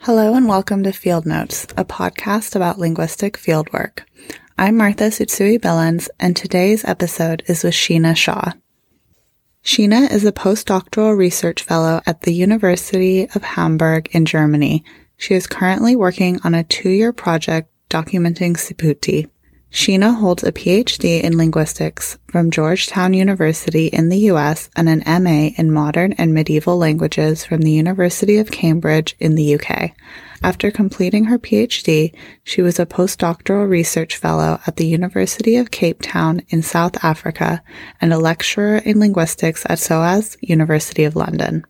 Hello and welcome to Field Notes, a podcast about linguistic fieldwork. I'm Martha Tsutsui Billins, and today's episode is with Sheena Shah. Sheena is a postdoctoral research fellow at the University of Hamburg in Germany. She is currently working on a two-year project documenting siPhuthi, Sheena holds a PhD in linguistics from Georgetown University in the US and an MA in modern and medieval languages from the University of Cambridge in the UK. After completing her PhD, she was a postdoctoral research fellow at the University of Cape Town in South Africa and a lecturer in linguistics at SOAS, University of London.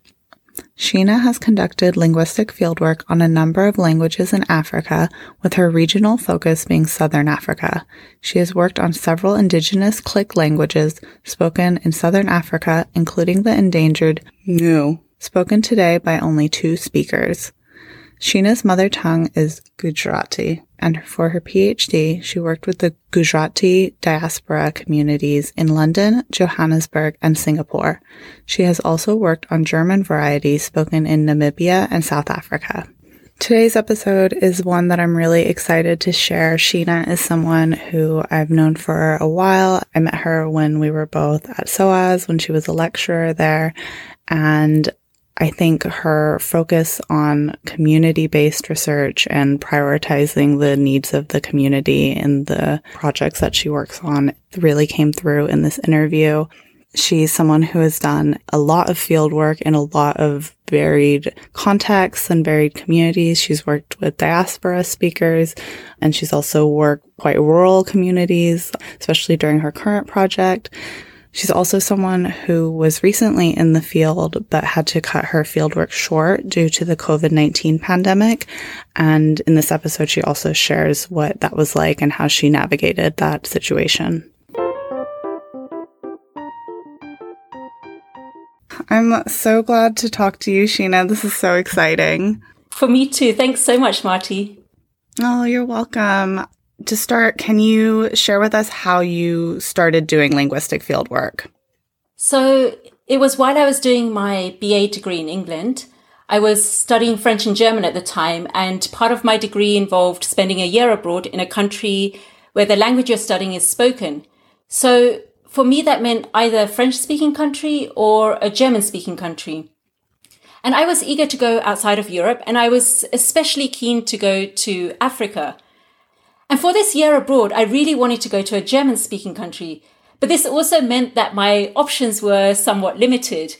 Sheena has conducted linguistic fieldwork on a number of languages in Africa, with her regional focus being Southern Africa. She has worked on several indigenous click languages spoken in Southern Africa, including the endangered N|uu, spoken today by only two speakers. Sheena's mother tongue is Gujarati, and for her PhD, she worked with the Gujarati diaspora communities in London, Johannesburg, and Singapore. She has also worked on German varieties spoken in Namibia and South Africa. Today's episode is one that I'm really excited to share. Sheena is someone who I've known for a while. I met her when we were both at SOAS, when she was a lecturer there. And I think her focus on community based research and prioritizing the needs of the community in the projects that she works on really came through in this interview. She's someone who has done a lot of field work in a lot of varied contexts and varied communities. She's worked with diaspora speakers and she's also worked quite rural communities, especially during her current project. She's also someone who was recently in the field but had to cut her fieldwork short due to the COVID 19 pandemic. And in this episode, she also shares what that was like and how she navigated that situation. I'm so glad to talk to you, Sheena. This is so exciting. For me too. Thanks so much, Marty. Oh, you're welcome to start, can you share with us how you started doing linguistic fieldwork? So it was while I was doing my BA degree in England. I was studying French and German at the time, and part of my degree involved spending a year abroad in a country where the language you're studying is spoken. So for me, that meant either a French speaking country or a German speaking country. And I was eager to go outside of Europe, and I was especially keen to go to Africa and for this year abroad, I really wanted to go to a German speaking country, but this also meant that my options were somewhat limited.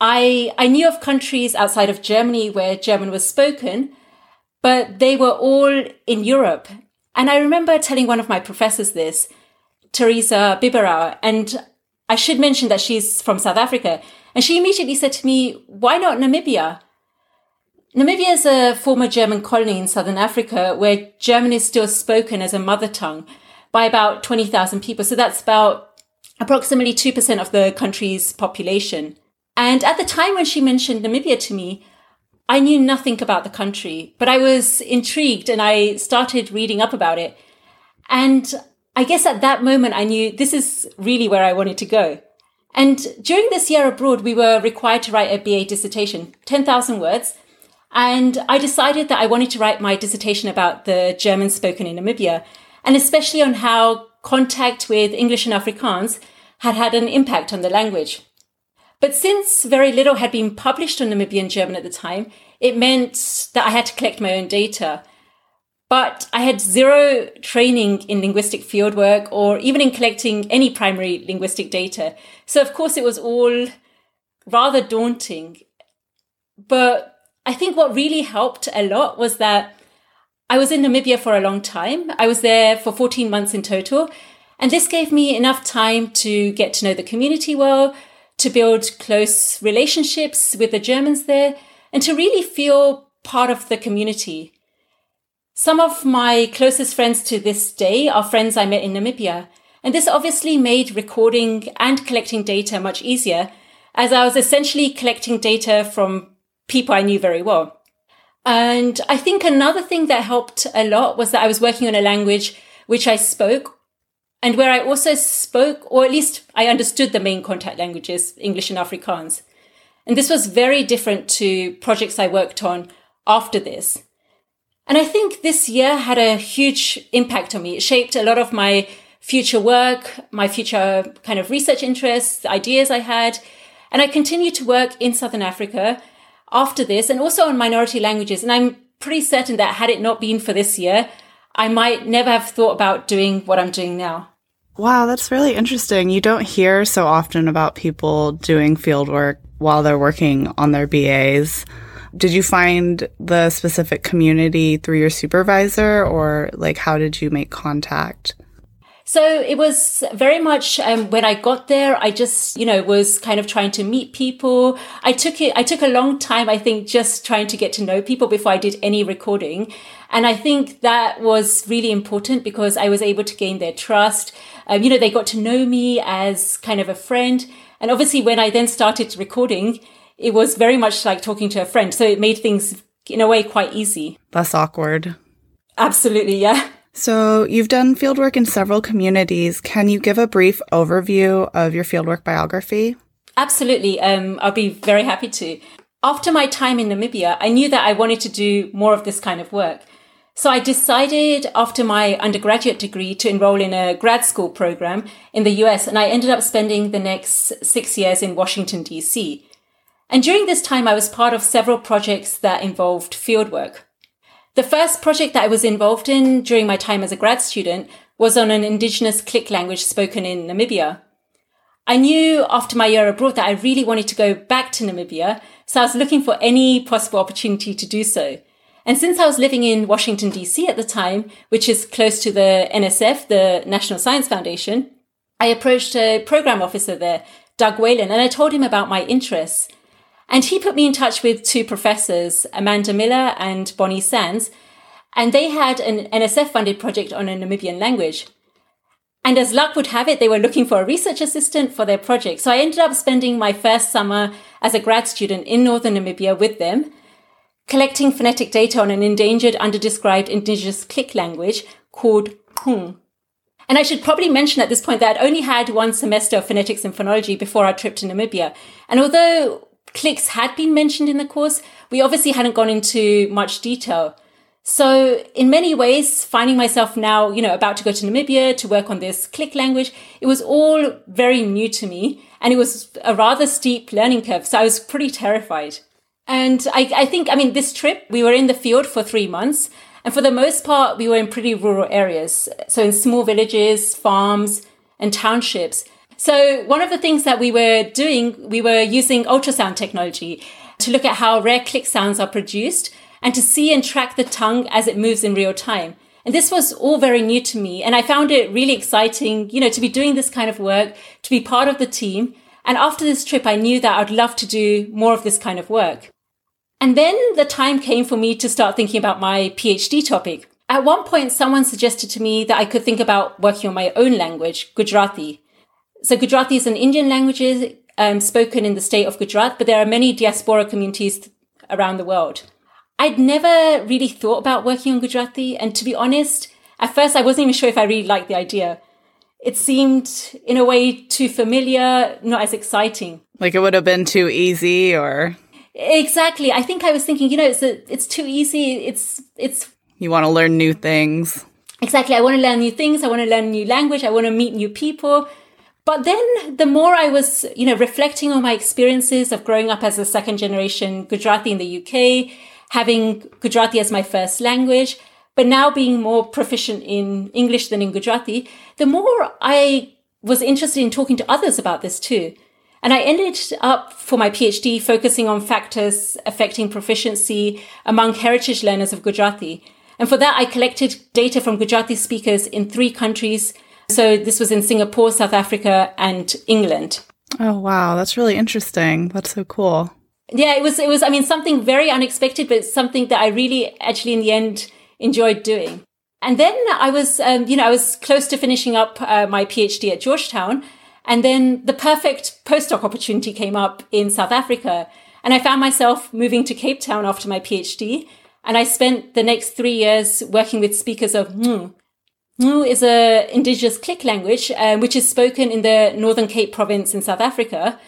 I, I knew of countries outside of Germany where German was spoken, but they were all in Europe. And I remember telling one of my professors this, Theresa Biberauer, and I should mention that she's from South Africa. And she immediately said to me, why not Namibia? Namibia is a former German colony in southern Africa where German is still spoken as a mother tongue by about 20,000 people. So that's about approximately 2% of the country's population. And at the time when she mentioned Namibia to me, I knew nothing about the country, but I was intrigued and I started reading up about it. And I guess at that moment, I knew this is really where I wanted to go. And during this year abroad, we were required to write a BA dissertation, 10,000 words. And I decided that I wanted to write my dissertation about the German spoken in Namibia, and especially on how contact with English and Afrikaans had had an impact on the language. But since very little had been published on Namibian German at the time, it meant that I had to collect my own data. But I had zero training in linguistic fieldwork or even in collecting any primary linguistic data. So, of course, it was all rather daunting. But I think what really helped a lot was that I was in Namibia for a long time. I was there for 14 months in total. And this gave me enough time to get to know the community well, to build close relationships with the Germans there, and to really feel part of the community. Some of my closest friends to this day are friends I met in Namibia. And this obviously made recording and collecting data much easier as I was essentially collecting data from people I knew very well. And I think another thing that helped a lot was that I was working on a language which I spoke and where I also spoke, or at least I understood the main contact languages, English and Afrikaans. And this was very different to projects I worked on after this. And I think this year had a huge impact on me. It shaped a lot of my future work, my future kind of research interests, ideas I had. And I continued to work in Southern Africa after this and also on minority languages. And I'm pretty certain that had it not been for this year, I might never have thought about doing what I'm doing now. Wow, that's really interesting. You don't hear so often about people doing field work while they're working on their BAs. Did you find the specific community through your supervisor or like how did you make contact? So it was very much um, when I got there, I just, you know, was kind of trying to meet people. I took it, I took a long time, I think, just trying to get to know people before I did any recording. And I think that was really important because I was able to gain their trust. Um, you know, they got to know me as kind of a friend. And obviously, when I then started recording, it was very much like talking to a friend. So it made things, in a way, quite easy. Less awkward. Absolutely, yeah. So, you've done fieldwork in several communities. Can you give a brief overview of your fieldwork biography? Absolutely. Um, I'll be very happy to. After my time in Namibia, I knew that I wanted to do more of this kind of work. So I decided after my undergraduate degree to enroll in a grad school program in the US, and I ended up spending the next six years in Washington, DC. And during this time, I was part of several projects that involved fieldwork. The first project that I was involved in during my time as a grad student was on an indigenous click language spoken in Namibia. I knew after my year abroad that I really wanted to go back to Namibia, so I was looking for any possible opportunity to do so. And since I was living in Washington, DC at the time, which is close to the NSF, the National Science Foundation, I approached a program officer there, Doug Whalen, and I told him about my interests. And he put me in touch with two professors, Amanda Miller and Bonnie Sands, and they had an NSF funded project on a Namibian language. And as luck would have it, they were looking for a research assistant for their project. So I ended up spending my first summer as a grad student in northern Namibia with them, collecting phonetic data on an endangered, underdescribed indigenous click language called Kung. And I should probably mention at this point that I'd only had one semester of phonetics and phonology before our trip to Namibia. And although clicks had been mentioned in the course, we obviously hadn't gone into much detail. So in many ways, finding myself now, you know, about to go to Namibia to work on this click language, it was all very new to me and it was a rather steep learning curve. So I was pretty terrified. And I, I think, I mean, this trip, we were in the field for three months and for the most part, we were in pretty rural areas. So in small villages, farms and townships. So one of the things that we were doing, we were using ultrasound technology to look at how rare click sounds are produced and to see and track the tongue as it moves in real time. And this was all very new to me. And I found it really exciting, you know, to be doing this kind of work, to be part of the team. And after this trip, I knew that I'd love to do more of this kind of work. And then the time came for me to start thinking about my PhD topic. At one point, someone suggested to me that I could think about working on my own language, Gujarati. So Gujarati is an Indian language um, spoken in the state of Gujarat, but there are many diaspora communities around the world. I'd never really thought about working on Gujarati, and to be honest, at first I wasn't even sure if I really liked the idea. It seemed, in a way, too familiar, not as exciting. Like it would have been too easy, or exactly. I think I was thinking, you know, it's a, it's too easy. It's it's. You want to learn new things. Exactly. I want to learn new things. I want to learn a new language. I want to meet new people. But then the more I was, you know, reflecting on my experiences of growing up as a second generation Gujarati in the UK, having Gujarati as my first language, but now being more proficient in English than in Gujarati, the more I was interested in talking to others about this too. And I ended up for my PhD focusing on factors affecting proficiency among heritage learners of Gujarati. And for that, I collected data from Gujarati speakers in three countries so this was in Singapore, South Africa, and England. Oh wow, that's really interesting. That's so cool. Yeah, it was it was I mean something very unexpected, but something that I really actually in the end enjoyed doing. And then I was um, you know I was close to finishing up uh, my PhD at Georgetown, And then the perfect postdoc opportunity came up in South Africa. And I found myself moving to Cape Town after my PhD. And I spent the next three years working with speakers of N|uu. N|uu is a indigenous click language, um, which is spoken in the Northern Cape province in South Africa.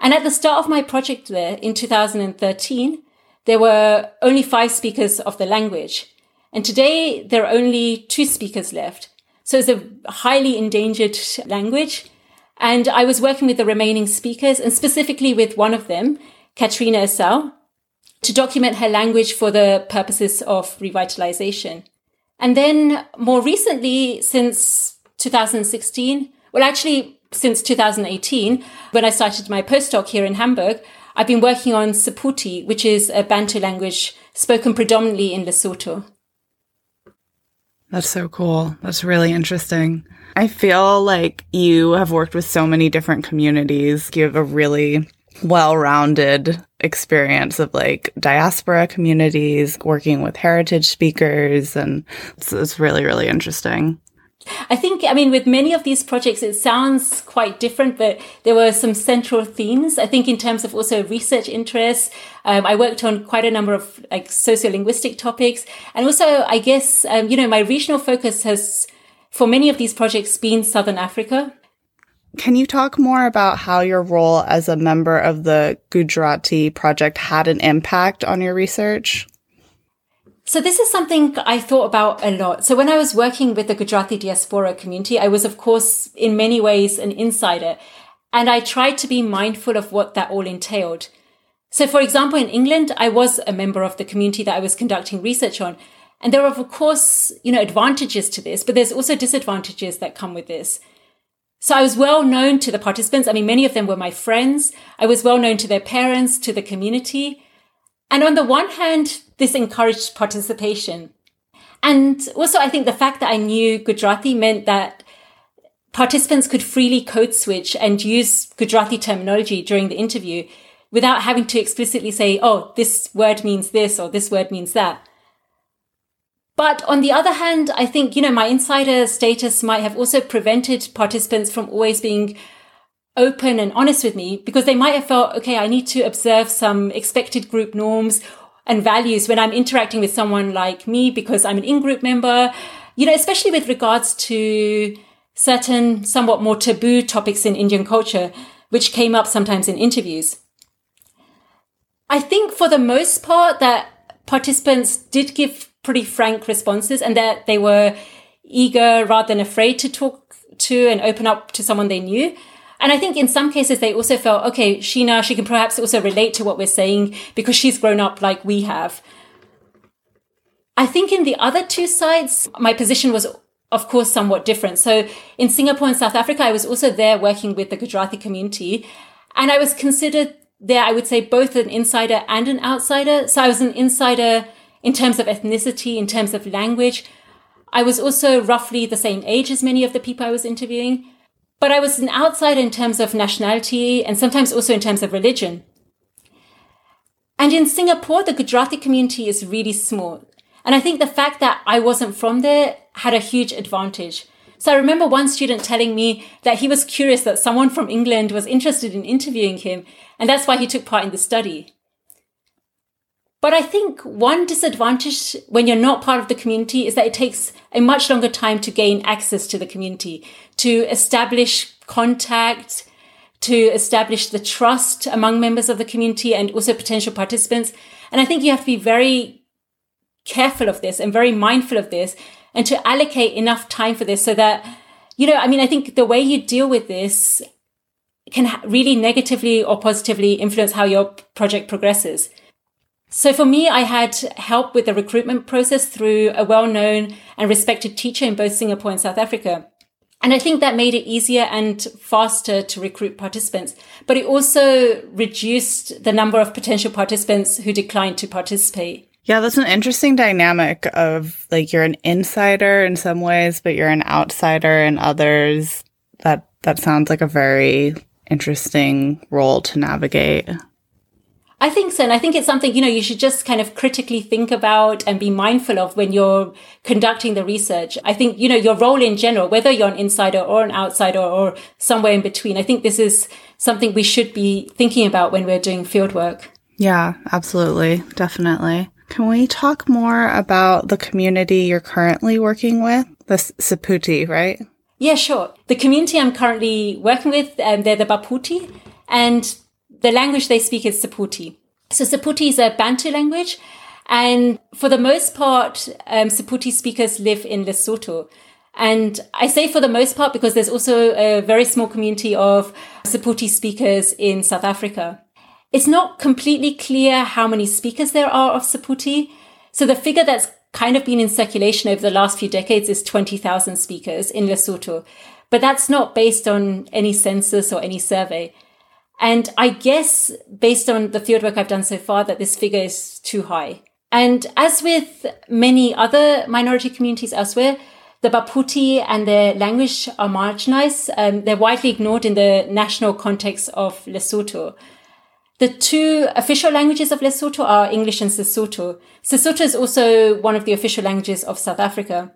And at the start of my project there in 2013, there were only five speakers of the language. And today there are only two speakers left. So it's a highly endangered language. And I was working with the remaining speakers and specifically with one of them, Katrina Esau, to document her language for the purposes of revitalization. And then more recently, since 2016, well, actually, since 2018, when I started my postdoc here in Hamburg, I've been working on Sephuthi, which is a Bantu language spoken predominantly in Lesotho. That's so cool. That's really interesting. I feel like you have worked with so many different communities. You have a really well rounded experience of like diaspora communities, working with heritage speakers, and it's, it's really, really interesting. I think, I mean, with many of these projects, it sounds quite different, but there were some central themes. I think in terms of also research interests, um, I worked on quite a number of like sociolinguistic topics. And also, I guess, um, you know, my regional focus has, for many of these projects, been Southern Africa. Can you talk more about how your role as a member of the Gujarati project had an impact on your research? So this is something I thought about a lot. So when I was working with the Gujarati diaspora community, I was of course in many ways an insider and I tried to be mindful of what that all entailed. So for example, in England, I was a member of the community that I was conducting research on. And there are of course, you know, advantages to this, but there's also disadvantages that come with this. So I was well known to the participants. I mean, many of them were my friends. I was well known to their parents, to the community. And on the one hand, this encouraged participation. And also, I think the fact that I knew Gujarati meant that participants could freely code switch and use Gujarati terminology during the interview without having to explicitly say, oh, this word means this or this word means that. But on the other hand, I think, you know, my insider status might have also prevented participants from always being open and honest with me because they might have felt, okay, I need to observe some expected group norms and values when I'm interacting with someone like me because I'm an in-group member, you know, especially with regards to certain somewhat more taboo topics in Indian culture, which came up sometimes in interviews. I think for the most part that participants did give pretty frank responses and that they were eager rather than afraid to talk to and open up to someone they knew. And I think in some cases they also felt, okay, Sheena, she can perhaps also relate to what we're saying because she's grown up like we have. I think in the other two sides, my position was, of course, somewhat different. So in Singapore and South Africa, I was also there working with the Gujarati community. And I was considered there, I would say, both an insider and an outsider. So I was an insider in terms of ethnicity, in terms of language. I was also roughly the same age as many of the people I was interviewing. But I was an outsider in terms of nationality and sometimes also in terms of religion. And in Singapore, the Gujarati community is really small. And I think the fact that I wasn't from there had a huge advantage. So I remember one student telling me that he was curious that someone from England was interested in interviewing him, and that's why he took part in the study. But I think one disadvantage when you're not part of the community is that it takes a much longer time to gain access to the community, to establish contact, to establish the trust among members of the community and also potential participants. And I think you have to be very careful of this and very mindful of this and to allocate enough time for this so that, you know, I mean, I think the way you deal with this can really negatively or positively influence how your project progresses. So for me, I had help with the recruitment process through a well-known and respected teacher in both Singapore and South Africa. And I think that made it easier and faster to recruit participants. But it also reduced the number of potential participants who declined to participate. Yeah, that's an interesting dynamic of like you're an insider in some ways, but you're an outsider in others. That that sounds like a very interesting role to navigate. I think so. And I think it's something, you know, you should just kind of critically think about and be mindful of when you're conducting the research. I think, you know, your role in general, whether you're an insider or an outsider or somewhere in between, I think this is something we should be thinking about when we're doing fieldwork. Yeah, absolutely. Definitely. Can we talk more about the community you're currently working with? The siPhuthi, right? Yeah, sure. The community I'm currently working with, um, they're the Baphuthi, and the language they speak is Sephuthi. So Sephuthi is a Bantu language. And for the most part, um, Sephuthi speakers live in Lesotho. And I say for the most part because there's also a very small community of Sephuthi speakers in South Africa. It's not completely clear how many speakers there are of Sephuthi. So the figure that's kind of been in circulation over the last few decades is 20,000 speakers in Lesotho. But that's not based on any census or any survey. And I guess based on the fieldwork I've done so far that this figure is too high. And as with many other minority communities elsewhere, the Baphuthi and their language are marginalized. Um, they're widely ignored in the national context of Lesotho. The two official languages of Lesotho are English and Sesotho. Sesotho is also one of the official languages of South Africa.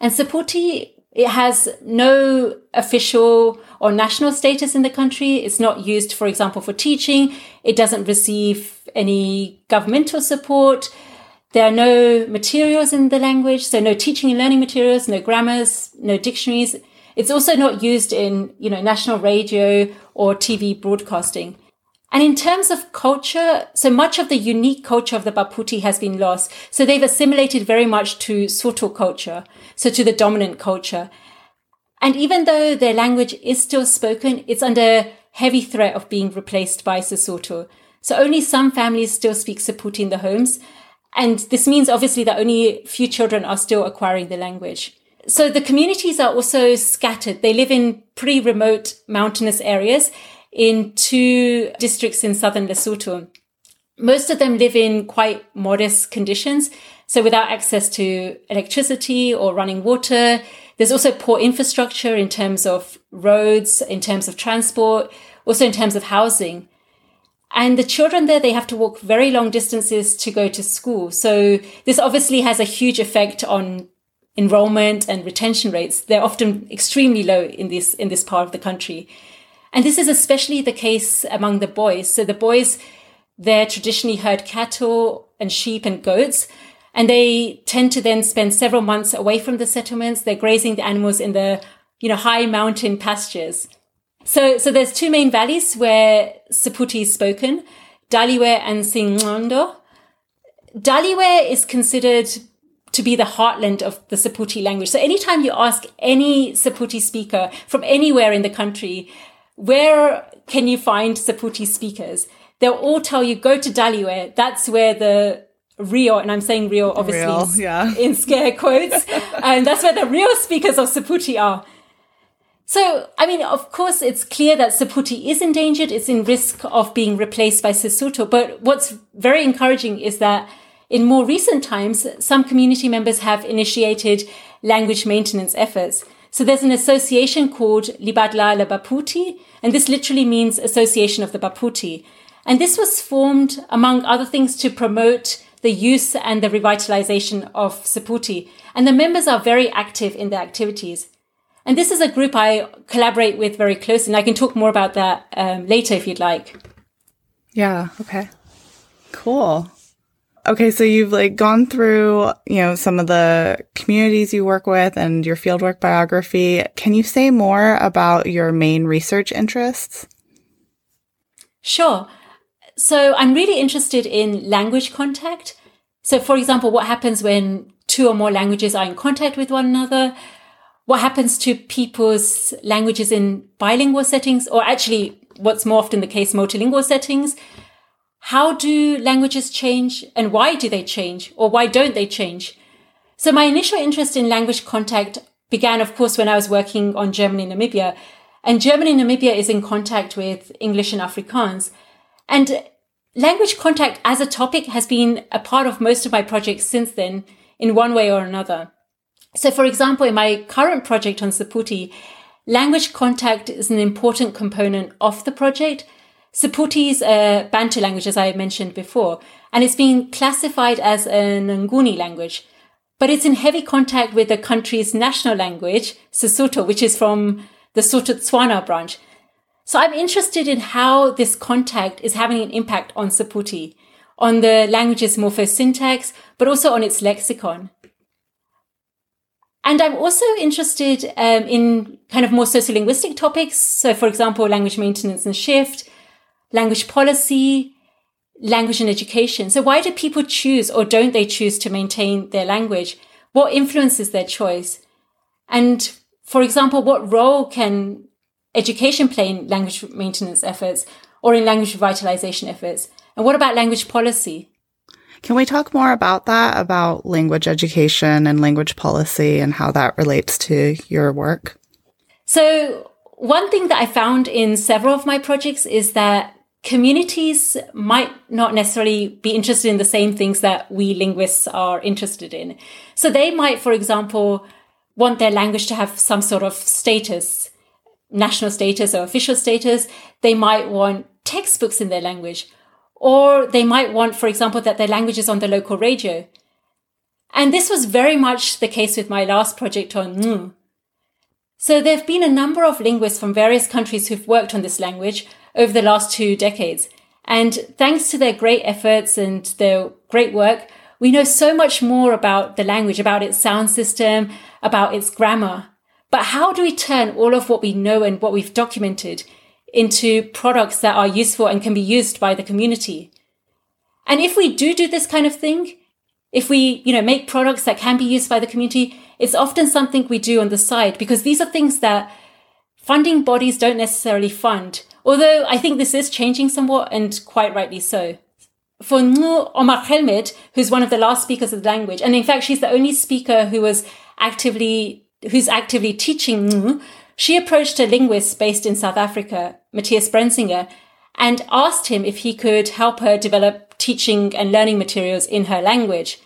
And Sephuthi, it has no official or national status in the country. It's not used, for example, for teaching. It doesn't receive any governmental support. There are no materials in the language, so no teaching and learning materials, no grammars, no dictionaries. It's also not used in, you know, national radio or TV broadcasting. And in terms of culture, so much of the unique culture of the Baphuthi has been lost. So they've assimilated very much to Sotho culture, so to the dominant culture. And even though their language is still spoken, it's under heavy threat of being replaced by Sesotho. So only some families still speak Sephuthi in the homes. And this means obviously that only few children are still acquiring the language. So the communities are also scattered. They live in pretty remote mountainous areas in two districts in southern Lesotho. Most of them live in quite modest conditions. So without access to electricity or running water, there's also poor infrastructure in terms of roads, in terms of transport, also in terms of housing. And the children there, they have to walk very long distances to go to school. So this obviously has a huge effect on enrollment and retention rates. They're often extremely low in this, in this part of the country. And this is especially the case among the boys. So the boys, they're traditionally herd cattle and sheep and goats. And they tend to then spend several months away from the settlements. They're grazing the animals in the, you know, high mountain pastures. So, so there's two main valleys where Sephuthi is spoken, Daliwe and Singcondo. Daliwe is considered to be the heartland of the Sephuthi language. So anytime you ask any Sephuthi speaker from anywhere in the country, where can you find Sephuthi speakers? They'll all tell you, go to Daliwe. That's where the real, and I'm saying real, obviously, real, yeah. in scare quotes. and that's where the real speakers of Sephuthi are. So, I mean, of course, it's clear that Sephuthi is endangered. It's in risk of being replaced by Sesotho. But what's very encouraging is that in more recent times, some community members have initiated language maintenance efforts. So there's an association called Libadla La Baphuthi, and this literally means Association of the Baphuthi. And this was formed, among other things, to promote the use and the revitalization of Sephuthi. And the members are very active in their activities. And this is a group I collaborate with very closely. And I can talk more about that um, later if you'd like. Yeah. Okay. Cool. Okay, so you've like gone through, you know, some of the communities you work with and your fieldwork biography. Can you say more about your main research interests? Sure. So I'm really interested in language contact. So, for example, what happens when two or more languages are in contact with one another? What happens to people's languages in bilingual settings, or actually, what's more often the case, multilingual settings? How do languages change and why do they change or why don't they change? So my initial interest in language contact began, of course, when I was working on Germany Namibia. And Germany Namibia is in contact with English and Afrikaans. And language contact as a topic has been a part of most of my projects since then in one way or another. So, for example, in my current project on Sephuthi, language contact is an important component of the project. Sephuthi is a Bantu language, as I mentioned before, and it's been classified as a Nguni language, but it's in heavy contact with the country's national language, Sesotho, which is from the Sotho branch. So I'm interested in how this contact is having an impact on Sephuthi, on the language's morphosyntax, but also on its lexicon. And I'm also interested um, in kind of more sociolinguistic topics. So, for example, language maintenance and shift, language policy, language and education. So, why do people choose or don't they choose to maintain their language? What influences their choice? And, for example, what role can education play in language maintenance efforts or in language revitalization efforts? And what about language policy? Can we talk more about that, about language education and language policy and how that relates to your work? So, one thing that I found in several of my projects is that communities might not necessarily be interested in the same things that we linguists are interested in. So, they might, for example, want their language to have some sort of status, national status or official status. They might want textbooks in their language or they might want, for example, that their language is on the local radio. And this was very much the case with my last project on N|uu. So there have been a number of linguists from various countries who've worked on this language over the last two decades. And thanks to their great efforts and their great work, we know so much more about the language, about its sound system, about its grammar. But how do we turn all of what we know and what we've documented into products that are useful and can be used by the community. And if we do do this kind of thing, if we, you know, make products that can be used by the community, it's often something we do on the side because these are things that funding bodies don't necessarily fund. Although I think this is changing somewhat and quite rightly so. For N|uu Omakhelmed, who's one of the last speakers of the language, and in fact, she's the only speaker who was actively, who's actively teaching N|uu, she approached a linguist based in South Africa, Matthias Brenzinger, and asked him if he could help her develop teaching and learning materials in her language.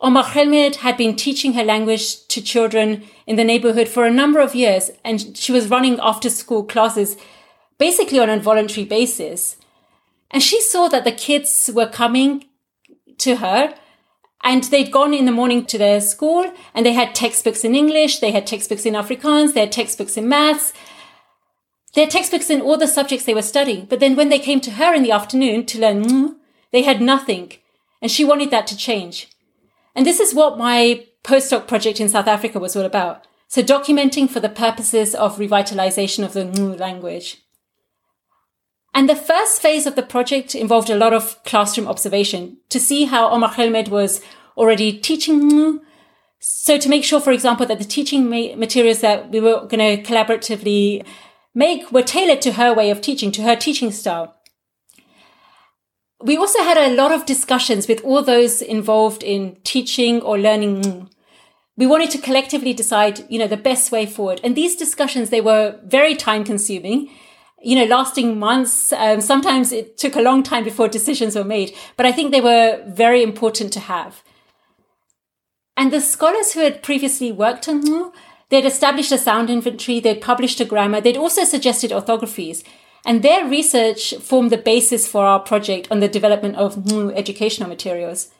Ouma Geelmeid had been teaching her language to children in the neighborhood for a number of years, and she was running after school classes basically on a voluntary basis. And she saw that the kids were coming to her and they'd gone in the morning to their school and they had textbooks in English, they had textbooks in Afrikaans, they had textbooks in maths, they had textbooks in all the subjects they were studying. But then when they came to her in the afternoon to learn, they had nothing. And she wanted that to change. And this is what my postdoc project in South Africa was all about. So documenting for the purposes of revitalization of the N|uu language. And the first phase of the project involved a lot of classroom observation to see how Ouma Geelmeid was already teaching. So to make sure, for example, that the teaching ma- materials that we were going to collaboratively make were tailored to her way of teaching, to her teaching style. We also had a lot of discussions with all those involved in teaching or learning. We wanted to collectively decide, you know, the best way forward. And these discussions, they were very time consuming you know, lasting months. Um, sometimes it took a long time before decisions were made, but I think they were very important to have. And the scholars who had previously worked on N|uu, they'd established a sound inventory, they'd published a grammar, they'd also suggested orthographies. And their research formed the basis for our project on the development of N|uu educational materials.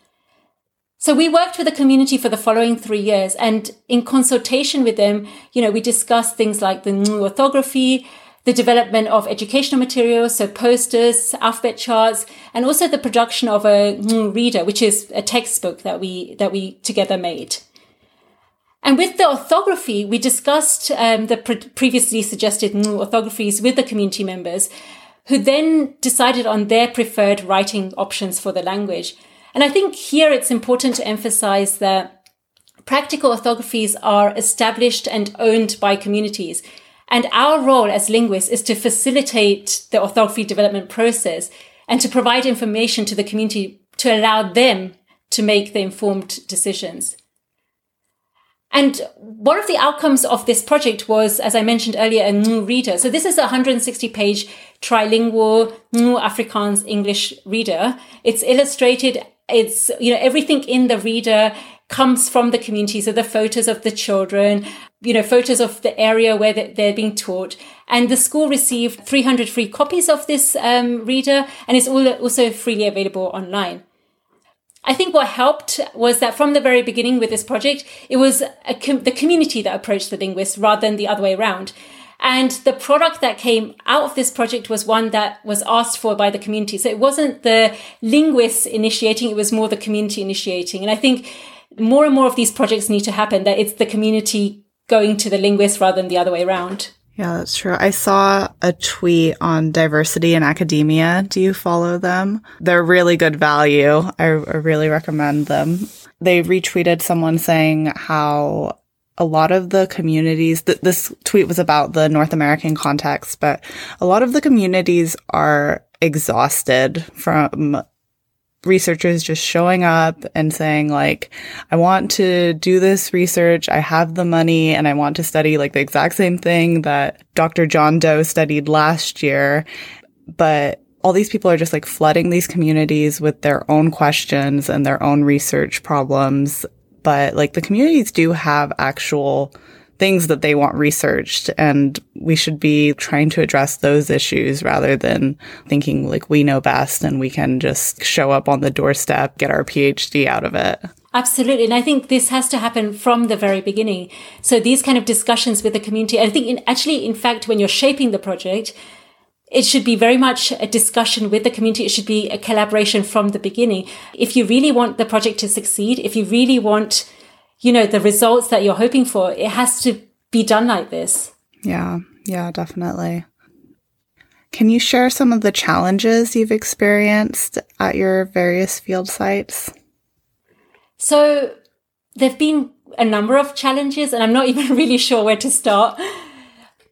So we worked with the community for the following three years and in consultation with them, you know, we discussed things like the N|uu orthography, the development of educational materials, so posters, alphabet charts, and also the production of a reader, which is a textbook that we that we together made. And with the orthography, we discussed um, the pre- previously suggested orthographies with the community members, who then decided on their preferred writing options for the language. And I think here it's important to emphasize that practical orthographies are established and owned by communities. And our role as linguists is to facilitate the orthography development process and to provide information to the community to allow them to make the informed decisions. And one of the outcomes of this project was, as I mentioned earlier, a N|uu reader. So this is a 160 page trilingual new Afrikaans English reader. It's illustrated. It's, you know, everything in the reader comes from the community. So the photos of the children, you know, photos of the area where they're being taught. And the school received 300 free copies of this um, reader and it's also freely available online. I think what helped was that from the very beginning with this project, it was com- the community that approached the linguists rather than the other way around. And the product that came out of this project was one that was asked for by the community. So it wasn't the linguists initiating, it was more the community initiating. And I think more and more of these projects need to happen that it's the community going to the linguist rather than the other way around. Yeah, that's true. I saw a tweet on diversity in academia. Do you follow them? They're really good value. I, I really recommend them. They retweeted someone saying how a lot of the communities th- this tweet was about the North American context, but a lot of the communities are exhausted from researchers just showing up and saying like, I want to do this research. I have the money and I want to study like the exact same thing that Dr. John Doe studied last year. But all these people are just like flooding these communities with their own questions and their own research problems. But like the communities do have actual things that they want researched and we should be trying to address those issues rather than thinking like we know best and we can just show up on the doorstep, get our PhD out of it. Absolutely. And I think this has to happen from the very beginning. So these kind of discussions with the community, I think in, actually, in fact, when you're shaping the project, it should be very much a discussion with the community. It should be a collaboration from the beginning. If you really want the project to succeed, if you really want you know, the results that you're hoping for, it has to be done like this. Yeah, yeah, definitely. Can you share some of the challenges you've experienced at your various field sites? So, there have been a number of challenges, and I'm not even really sure where to start.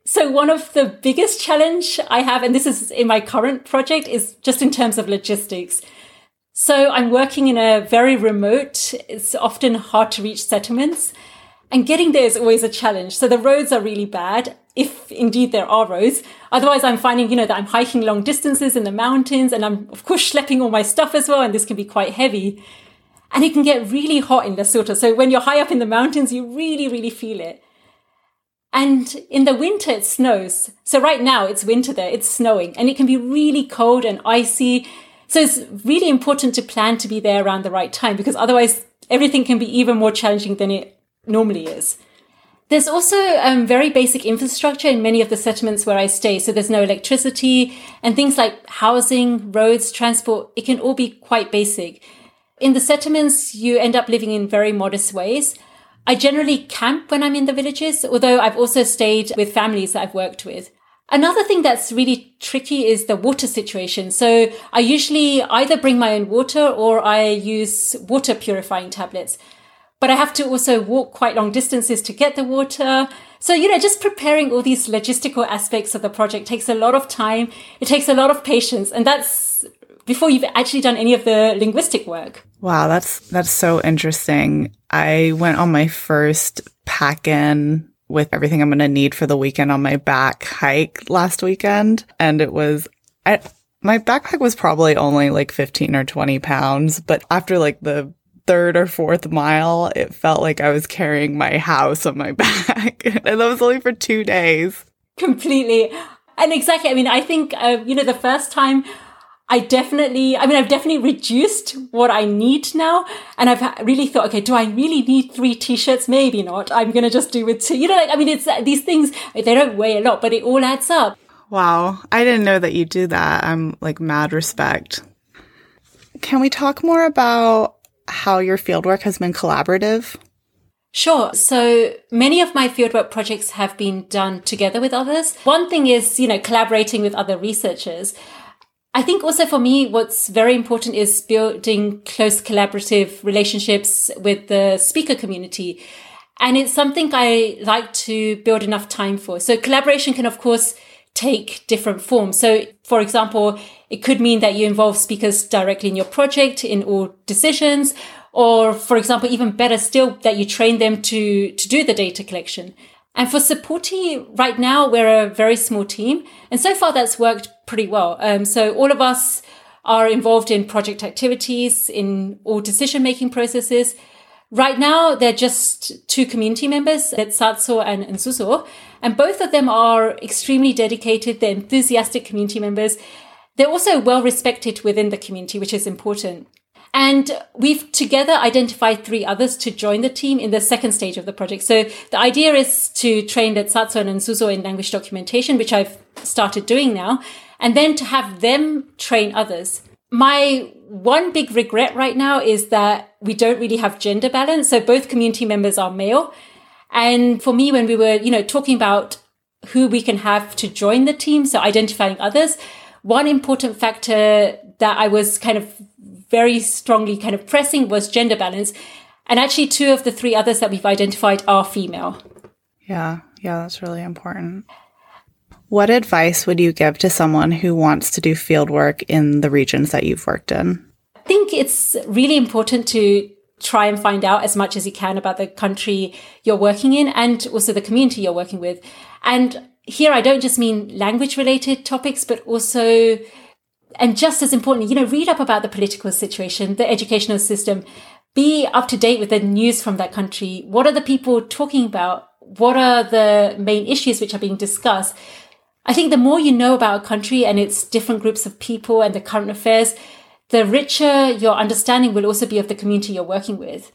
So, one of the biggest challenge I have, and this is in my current project, is just in terms of logistics. So I'm working in a very remote, it's often hard to reach settlements. And getting there is always a challenge. So the roads are really bad, if indeed there are roads. Otherwise, I'm finding, you know, that I'm hiking long distances in the mountains and I'm, of course, schlepping all my stuff as well. And this can be quite heavy. And it can get really hot in Lesotho. So when you're high up in the mountains, you really, really feel it. And in the winter, it snows. So right now, it's winter there, it's snowing, and it can be really cold and icy. So it's really important to plan to be there around the right time because otherwise everything can be even more challenging than it normally is. There's also um, very basic infrastructure in many of the settlements where I stay. So there's no electricity and things like housing, roads, transport. It can all be quite basic. In the settlements, you end up living in very modest ways. I generally camp when I'm in the villages, although I've also stayed with families that I've worked with. Another thing that's really tricky is the water situation. So I usually either bring my own water or I use water purifying tablets. But I have to also walk quite long distances to get the water. So, you know, just preparing all these logistical aspects of the project takes a lot of time. It takes a lot of patience. And that's before you've actually done any of the linguistic work. Wow, that's that's so interesting. I went on my first pack in with everything I'm going to need for the weekend on my back hike last weekend. And it was, I, my backpack was probably only like 15 or 20 pounds, but after like the third or fourth mile, it felt like I was carrying my house on my back. and that was only for two days. Completely. And exactly, I mean, I think, uh, you know, the first time I definitely, I mean, I've definitely reduced what I need now. And I've really thought, okay, do I really need three t-shirts? Maybe not. I'm going to just do with two. You know, like, I mean, it's uh, these things, they don't weigh a lot, but it all adds up. Wow. I didn't know that you do that. I'm like mad respect. Can we talk more about how your fieldwork has been collaborative? Sure. So many of my fieldwork projects have been done together with others. One thing is, you know, collaborating with other researchers. I think also for me, what's very important is building close collaborative relationships with the speaker community. And it's something I like to build enough time for. So collaboration can, of course, take different forms. So, for example, it could mean that you involve speakers directly in your project in all decisions, or for example, even better still, that you train them to, to do the data collection. And for Sephuthi, right now, we're a very small team. And so far that's worked pretty well. Um, so all of us are involved in project activities, in all decision making processes. Right now, they're just two community members, that's Satso and Nzuzo, and both of them are extremely dedicated. They're enthusiastic community members. They're also well respected within the community, which is important. And we've together identified three others to join the team in the second stage of the project. So the idea is to train Satso and Nzuzo in language documentation, which I've started doing now, and then to have them train others. My one big regret right now is that we don't really have gender balance. So both community members are male. And for me, when we were, you know, talking about who we can have to join the team, so identifying others, one important factor that I was kind of very strongly kind of pressing was gender balance. And actually, two of the three others that we've identified are female. Yeah, yeah, that's really important. What advice would you give to someone who wants to do field work in the regions that you've worked in? I think it's really important to try and find out as much as you can about the country you're working in and also the community you're working with. And here I don't just mean language related topics, but also and just as importantly, you know, read up about the political situation, the educational system, be up to date with the news from that country. What are the people talking about? What are the main issues which are being discussed? I think the more you know about a country and its different groups of people and the current affairs, the richer your understanding will also be of the community you're working with.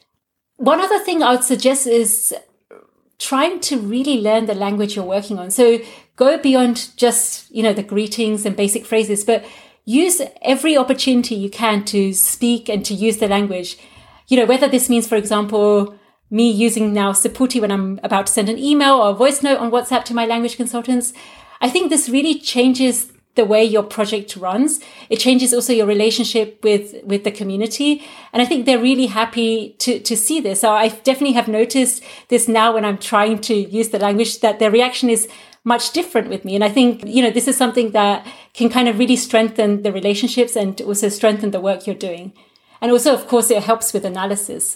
One other thing I would suggest is trying to really learn the language you're working on. So go beyond just, you know, the greetings and basic phrases, but use every opportunity you can to speak and to use the language. You know, whether this means, for example, me using now Sephuthi when I'm about to send an email or a voice note on WhatsApp to my language consultants. I think this really changes the way your project runs. It changes also your relationship with, with the community. And I think they're really happy to, to see this. So I definitely have noticed this now when I'm trying to use the language that their reaction is much different with me. And I think, you know, this is something that can kind of really strengthen the relationships and also strengthen the work you're doing. And also, of course, it helps with analysis.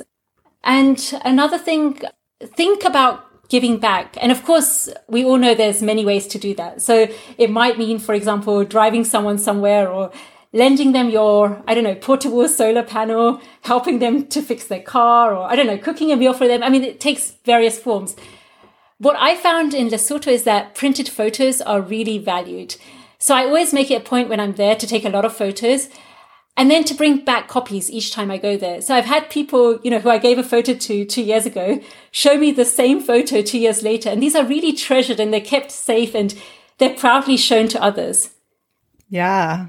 And another thing, think about giving back. And of course, we all know there's many ways to do that. So it might mean, for example, driving someone somewhere or lending them your, I don't know, portable solar panel, helping them to fix their car, or I don't know, cooking a meal for them. I mean, it takes various forms. What I found in Lesotho is that printed photos are really valued. So I always make it a point when I'm there to take a lot of photos and then to bring back copies each time I go there. So I've had people, you know, who I gave a photo to two years ago show me the same photo two years later. And these are really treasured and they're kept safe and they're proudly shown to others. Yeah.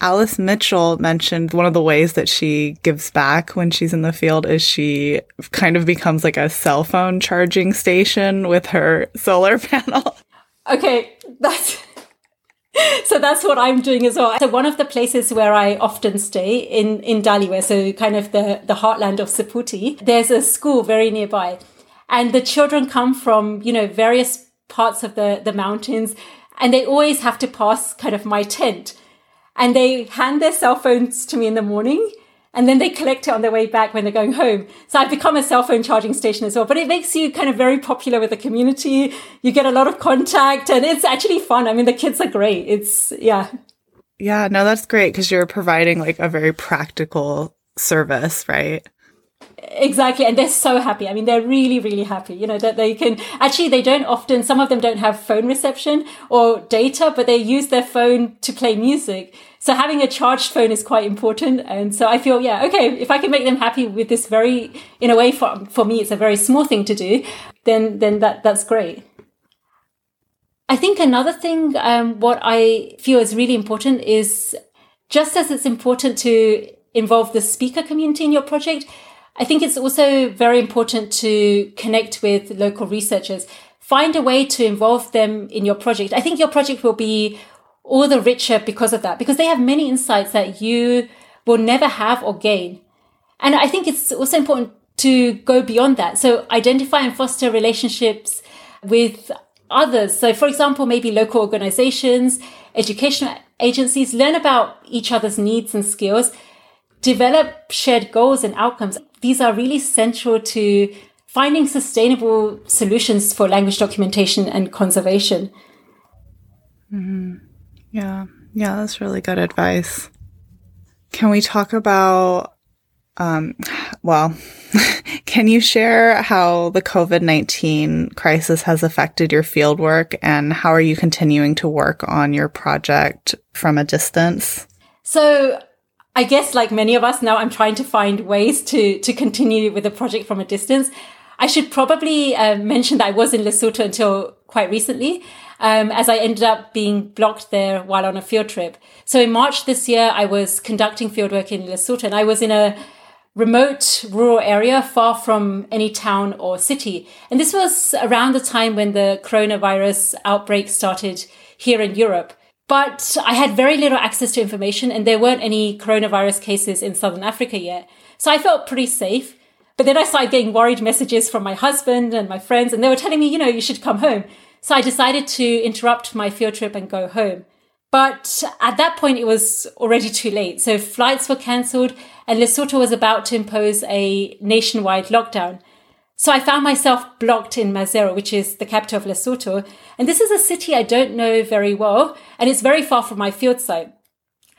Alice Mitchell mentioned one of the ways that she gives back when she's in the field is she kind of becomes like a cell phone charging station with her solar panel. Okay, that's so that's what I'm doing as well. So one of the places where I often stay in in Dhaliwa, so kind of the the heartland of Sephuthi, there's a school very nearby, and the children come from you know various parts of the the mountains, and they always have to pass kind of my tent and they hand their cell phones to me in the morning and then they collect it on their way back when they're going home. So I've become a cell phone charging station as well, but it makes you kind of very popular with the community. You get a lot of contact and it's actually fun. I mean, the kids are great. It's, yeah. Yeah, no, that's great because you're providing like a very practical service, right? Exactly. And they're so happy. I mean, they're really, really happy, you know, that they can actually, they don't often, some of them don't have phone reception or data, but they use their phone to play music. So having a charged phone is quite important. And so I feel, yeah, okay, if I can make them happy with this very, in a way, for, for me, it's a very small thing to do, then, then that, that's great. I think another thing, um, what I feel is really important is just as it's important to involve the speaker community in your project, I think it's also very important to connect with local researchers. Find a way to involve them in your project. I think your project will be all the richer because of that, because they have many insights that you will never have or gain. And I think it's also important to go beyond that. So identify and foster relationships with others. So for example, maybe local organizations, educational agencies, learn about each other's needs and skills develop shared goals and outcomes. These are really central to finding sustainable solutions for language documentation and conservation. Mm-hmm. Yeah, yeah, that's really good advice. Can we talk about Um, well, can you share how the COVID 19 crisis has affected your fieldwork and how are you continuing to work on your project from a distance? So, I guess like many of us now, I'm trying to find ways to, to continue with the project from a distance. I should probably uh, mention that I was in Lesotho until quite recently, um, as I ended up being blocked there while on a field trip. So in March this year, I was conducting fieldwork in Lesotho and I was in a remote rural area far from any town or city. And this was around the time when the coronavirus outbreak started here in Europe. But I had very little access to information and there weren't any coronavirus cases in Southern Africa yet. So I felt pretty safe. But then I started getting worried messages from my husband and my friends and they were telling me, you know, you should come home. So I decided to interrupt my field trip and go home. But at that point, it was already too late. So flights were cancelled and Lesotho was about to impose a nationwide lockdown. So I found myself blocked in Maseru, which is the capital of Lesotho. And this is a city I don't know very well, and it's very far from my field site.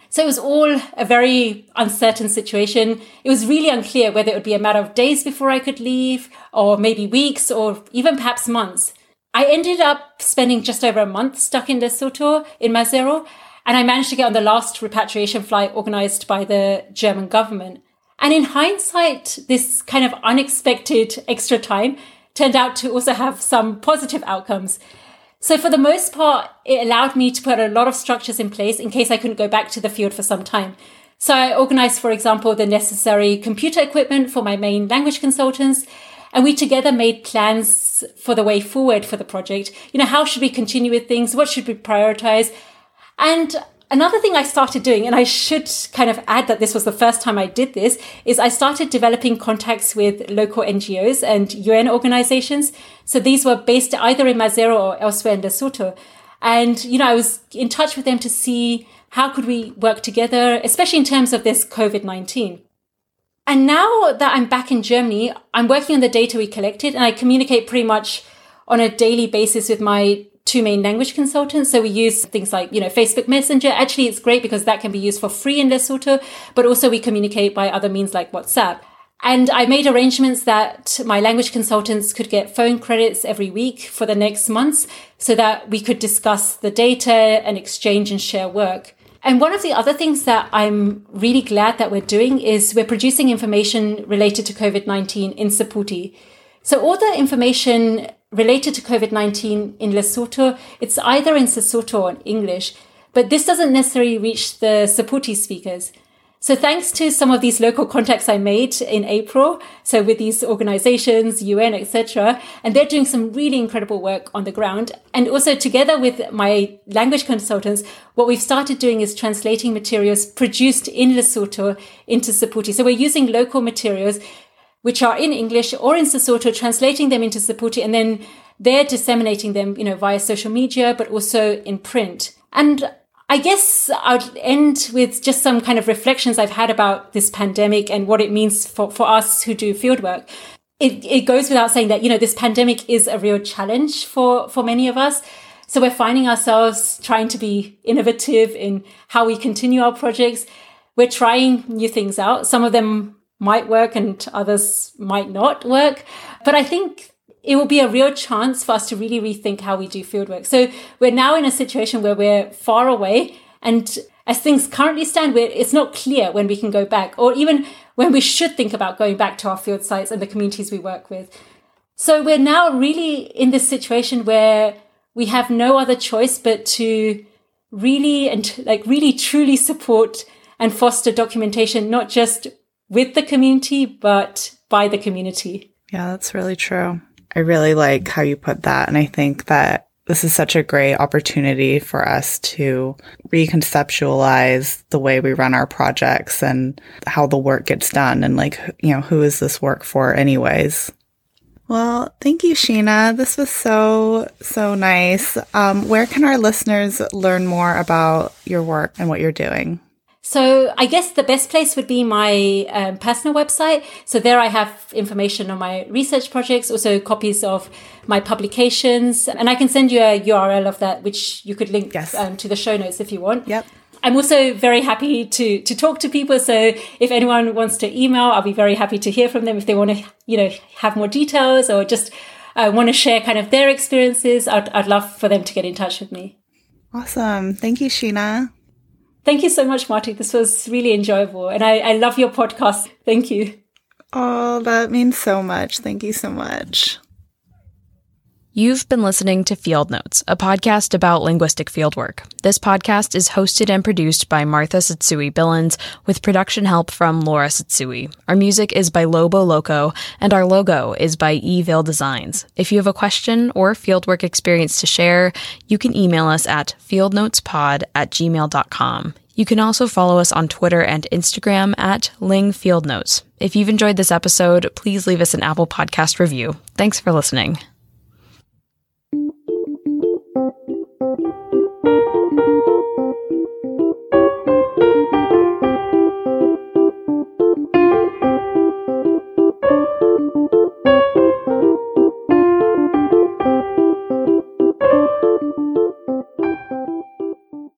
So it was all a very uncertain situation. It was really unclear whether it would be a matter of days before I could leave, or maybe weeks, or even perhaps months. I ended up spending just over a month stuck in Lesotho in Maseru, and I managed to get on the last repatriation flight organized by the German government. And in hindsight, this kind of unexpected extra time turned out to also have some positive outcomes. So for the most part, it allowed me to put a lot of structures in place in case I couldn't go back to the field for some time. So I organized, for example, the necessary computer equipment for my main language consultants. And we together made plans for the way forward for the project. You know, how should we continue with things? What should we prioritize? And another thing I started doing, and I should kind of add that this was the first time I did this, is I started developing contacts with local NGOs and UN organizations. So these were based either in Maseru or elsewhere in Lesotho. And, you know, I was in touch with them to see how could we work together, especially in terms of this COVID-19. And now that I'm back in Germany, I'm working on the data we collected and I communicate pretty much on a daily basis with my two main language consultants. So we use things like, you know, Facebook Messenger. Actually, it's great because that can be used for free in Lesotho, but also we communicate by other means like WhatsApp. And I made arrangements that my language consultants could get phone credits every week for the next months so that we could discuss the data and exchange and share work. And one of the other things that I'm really glad that we're doing is we're producing information related to COVID-19 in Sephuthi. So all the information related to COVID-19 in Lesotho, it's either in Sesotho or in English, but this doesn't necessarily reach the Sephuthi speakers. So thanks to some of these local contacts I made in April, so with these organizations, UN, etc., and they're doing some really incredible work on the ground. And also together with my language consultants, what we've started doing is translating materials produced in Lesotho into Sephuthi. So we're using local materials which are in English or in Sesotho, translating them into Sephuthi, and then they're disseminating them, you know, via social media, but also in print. And I guess I'd end with just some kind of reflections I've had about this pandemic and what it means for, for us who do fieldwork. It, it goes without saying that, you know, this pandemic is a real challenge for, for many of us. So we're finding ourselves trying to be innovative in how we continue our projects. We're trying new things out. Some of them might work and others might not work. But I think it will be a real chance for us to really rethink how we do fieldwork. So we're now in a situation where we're far away and as things currently stand, it's not clear when we can go back or even when we should think about going back to our field sites and the communities we work with. So we're now really in this situation where we have no other choice but to really and like really truly support and foster documentation, not just with the community, but by the community. Yeah, that's really true. I really like how you put that. And I think that this is such a great opportunity for us to reconceptualize the way we run our projects and how the work gets done and like, you know, who is this work for anyways? Well, thank you, Sheena. This was so, so nice. Um, where can our listeners learn more about your work and what you're doing? So I guess the best place would be my um, personal website. So there I have information on my research projects, also copies of my publications, and I can send you a URL of that, which you could link yes. um, to the show notes if you want. Yep. I'm also very happy to to talk to people. So if anyone wants to email, I'll be very happy to hear from them if they want to, you know, have more details or just uh, want to share kind of their experiences. I'd, I'd love for them to get in touch with me. Awesome. Thank you, Sheena. Thank you so much, Marty. This was really enjoyable. And I, I love your podcast. Thank you. Oh, that means so much. Thank you so much. You've been listening to Field Notes, a podcast about linguistic fieldwork. This podcast is hosted and produced by Martha Tsutsui Billins with production help from Laura Tsutsui. Our music is by Lobo Loco, and our logo is by Evil Designs. If you have a question or fieldwork experience to share, you can email us at fieldnotespod at gmail.com. You can also follow us on Twitter and Instagram at Ling Field Notes. If you've enjoyed this episode, please leave us an Apple Podcast review. Thanks for listening. Thank you.